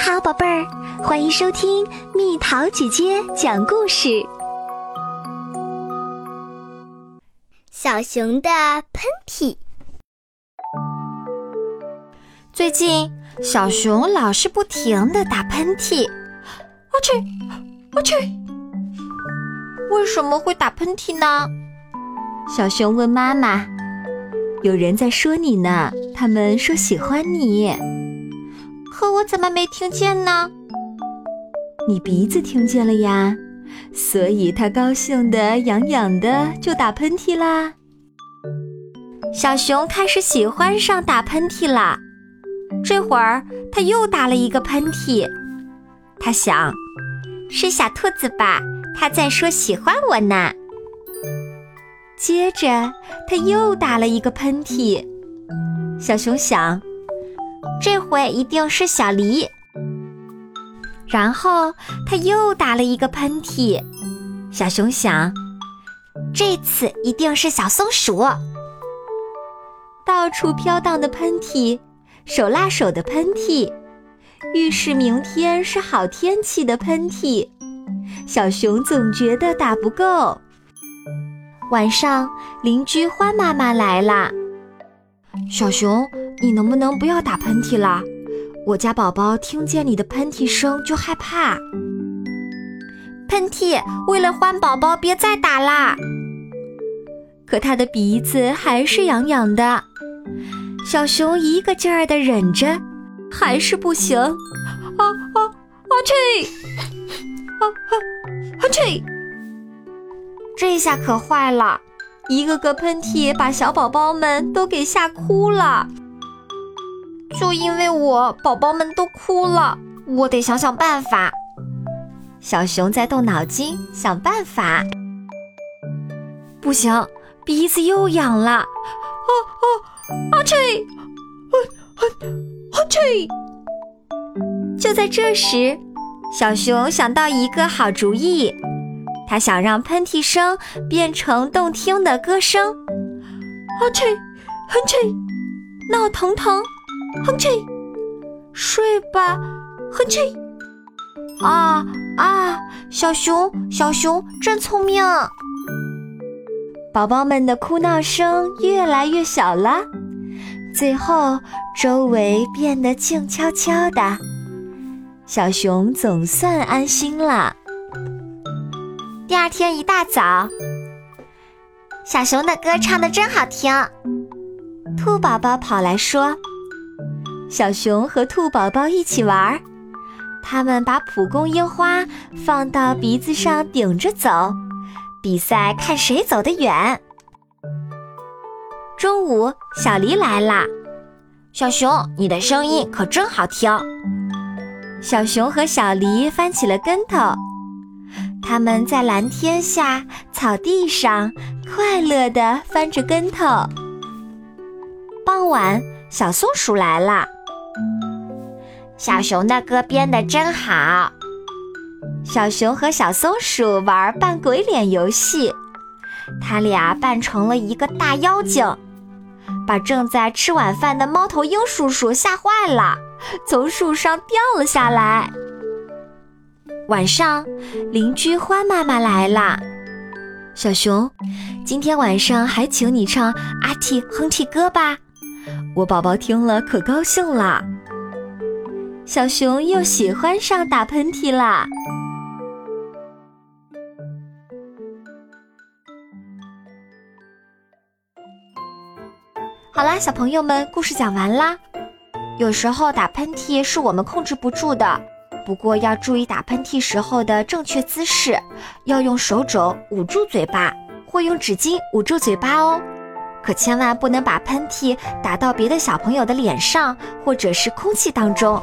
好，宝贝儿，欢迎收听蜜桃姐姐讲故事。小熊的喷嚏。最近，小熊老是不停的打喷嚏，我去，我去。为什么会打喷嚏呢？小熊问妈妈：“有人在说你呢，他们说喜欢你。”可我怎么没听见呢？你鼻子听见了呀，所以他高兴的痒痒的就打喷嚏啦。小熊开始喜欢上打喷嚏啦。这会儿它又打了一个喷嚏，它想，是小兔子吧？它在说喜欢我呢。接着他又打了一个喷嚏，小熊想。这回一定是小狸。然后他又打了一个喷嚏，小熊想，这次一定是小松鼠。到处飘荡的喷嚏，手拉手的喷嚏，预示明天是好天气的喷嚏。小熊总觉得打不够。晚上，邻居欢妈妈来了，小熊。你能不能不要打喷嚏啦？我家宝宝听见你的喷嚏声就害怕。喷嚏，为了欢宝宝，别再打啦！可他的鼻子还是痒痒的，小熊一个劲儿的忍着，还是不行。啊啊啊！嚏！啊啊啊！嚏！这下可坏了，一个个喷嚏把小宝宝们都给吓哭了。就因为我宝宝们都哭了，我得想想办法。小熊在动脑筋想办法。不行，鼻子又痒了。啊啊啊！嚏！啊啊啊！嚏！就在这时，小熊想到一个好主意，他想让喷嚏声变成动听的歌声。啊嚏！啊嚏！闹腾腾。哼嚏，睡吧，哼嚏。啊啊！小熊，小熊真聪明。宝宝们的哭闹声越来越小了，最后周围变得静悄悄的。小熊总算安心了。第二天一大早，小熊的歌唱的真好听。兔宝宝跑来说。小熊和兔宝宝一起玩，他们把蒲公英花放到鼻子上顶着走，比赛看谁走得远。中午，小狸来啦，小熊，你的声音可真好听。小熊和小狸翻起了跟头，他们在蓝天下草地上快乐地翻着跟头。傍晚，小松鼠来了。小熊的歌编得真好。小熊和小松鼠玩扮鬼脸游戏，他俩扮成了一个大妖精，把正在吃晚饭的猫头鹰叔叔吓坏了，从树上掉了下来。晚上，邻居欢妈妈来了。小熊，今天晚上还请你唱阿嚏哼嚏歌吧，我宝宝听了可高兴了。小熊又喜欢上打喷嚏啦！好啦，小朋友们，故事讲完啦。有时候打喷嚏是我们控制不住的，不过要注意打喷嚏时候的正确姿势，要用手肘捂住嘴巴，或用纸巾捂住嘴巴哦。可千万不能把喷嚏打到别的小朋友的脸上，或者是空气当中。